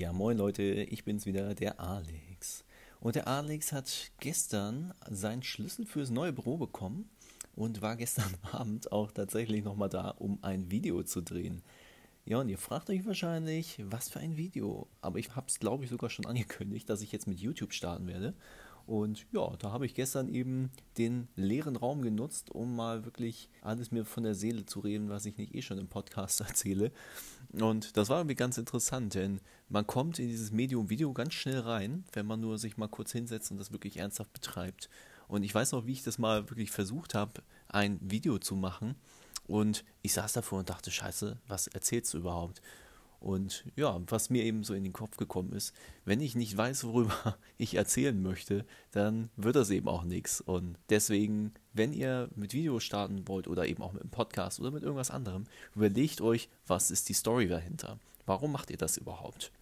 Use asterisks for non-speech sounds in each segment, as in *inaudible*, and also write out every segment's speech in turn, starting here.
Ja, moin Leute, ich bin's wieder, der Alex. Und der Alex hat gestern seinen Schlüssel fürs neue Büro bekommen und war gestern *laughs* Abend auch tatsächlich nochmal da, um ein Video zu drehen. Ja, und ihr fragt euch wahrscheinlich, was für ein Video. Aber ich habe es, glaube ich, sogar schon *laughs* angekündigt, dass ich jetzt mit YouTube starten werde. Und ja, da habe ich gestern eben den leeren Raum genutzt, um mal wirklich alles mir von der Seele zu reden, was ich nicht eh schon im Podcast *laughs* erzähle. Und das war irgendwie ganz interessant, denn man kommt in dieses Medium Video ganz schnell rein, wenn man nur sich mal kurz hinsetzt und das wirklich ernsthaft betreibt. Und ich weiß noch, wie ich das mal wirklich versucht habe, ein Video zu machen. Und ich saß davor und dachte, scheiße, was erzählst du überhaupt? Und ja, was mir eben so in den Kopf gekommen ist, wenn ich nicht weiß, worüber *laughs* ich erzählen möchte, dann wird das eben auch nichts. Und deswegen, wenn ihr mit Video starten wollt oder eben auch mit einem Podcast oder mit irgendwas anderem, überlegt euch, was ist die Story dahinter? Warum macht ihr das überhaupt?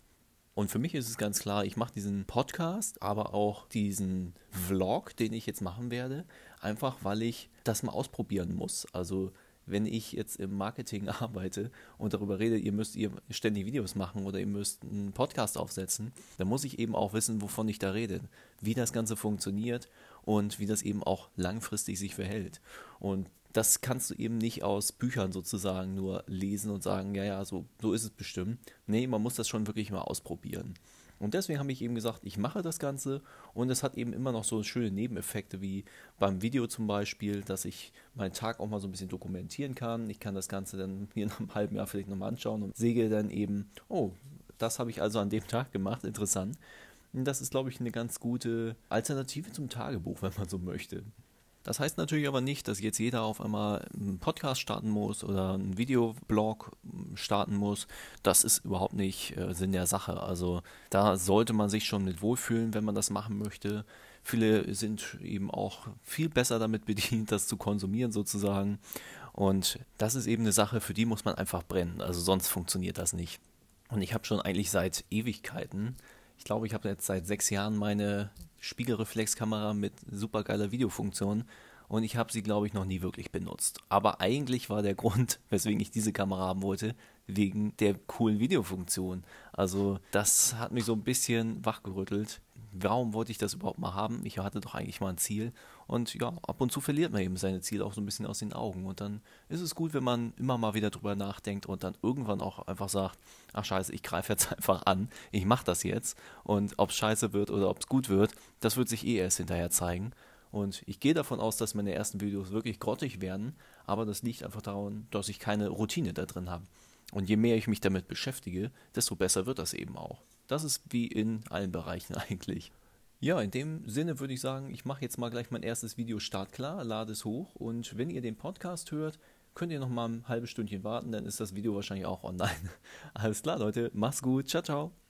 Und für mich ist es ganz klar, ich mache diesen Podcast, aber auch diesen Vlog, den ich jetzt machen werde, einfach weil ich das mal ausprobieren muss. Also wenn ich jetzt im Marketing *laughs* arbeite und darüber rede, ihr müsst ihr ständig Videos machen oder ihr müsst einen Podcast aufsetzen, dann muss ich eben auch wissen, wovon ich da rede, wie das Ganze funktioniert und wie das eben auch langfristig sich verhält. Und das kannst du eben nicht aus Büchern sozusagen nur lesen und sagen, ja, ja, so, so ist es bestimmt. Nee, man muss das schon wirklich mal ausprobieren. Und deswegen habe ich eben gesagt, ich mache das Ganze und es hat eben immer noch so schöne Nebeneffekte wie beim Video zum Beispiel, dass ich meinen Tag auch mal so ein bisschen dokumentieren kann. Ich kann das Ganze dann *laughs* hier nach einem halben Jahr vielleicht nochmal anschauen und sehe dann eben, oh, das habe ich also an dem Tag gemacht, interessant. Und das ist, glaube ich, eine ganz gute Alternative zum Tagebuch, wenn man so möchte. Das heißt natürlich aber nicht, dass jetzt jeder auf einmal einen Podcast starten muss oder einen Videoblog starten muss. Das ist überhaupt nicht äh, Sinn der Sache. Also da sollte man sich schon mit wohlfühlen, wenn man das machen möchte. Viele sind eben auch viel besser damit *laughs* bedient, das zu konsumieren sozusagen. Und das ist eben eine Sache, für die muss man einfach brennen. Also sonst funktioniert das nicht. Und ich habe schon eigentlich seit Ewigkeiten ich glaube, ich habe jetzt seit sechs Jahren meine Spiegelreflexkamera mit supergeiler Videofunktion und ich habe sie, glaube ich, noch nie wirklich benutzt. Aber eigentlich war der *laughs* Grund, weswegen ich diese Kamera haben wollte, wegen der coolen Videofunktion. Also das hat mich so ein bisschen wachgerüttelt warum wollte ich das überhaupt mal haben? Ich hatte doch eigentlich mal ein Ziel. Und ja, ab und zu verliert man eben seine Ziele auch so ein bisschen aus den Augen. Und dann ist es gut, wenn man immer mal wieder drüber nachdenkt und dann irgendwann auch einfach sagt, ach scheiße, ich greife jetzt *laughs* einfach an, ich mache das jetzt. Und ob es scheiße wird oder ob es gut wird, das wird sich eh erst hinterher zeigen. Und ich gehe davon aus, dass meine ersten Videos wirklich grottig werden, aber das liegt einfach daran, dass ich keine Routine da drin habe. Und je mehr ich mich damit beschäftige, desto besser wird das eben auch. Das ist wie in allen Bereichen *laughs* eigentlich. Ja, in dem Sinne würde ich sagen, ich mache jetzt mal gleich mein erstes Video startklar, lade es hoch und wenn ihr den Podcast hört, könnt ihr noch mal ein halbes Stündchen warten, dann ist das Video wahrscheinlich auch online. *laughs* Alles klar, Leute, macht's gut, ciao, ciao.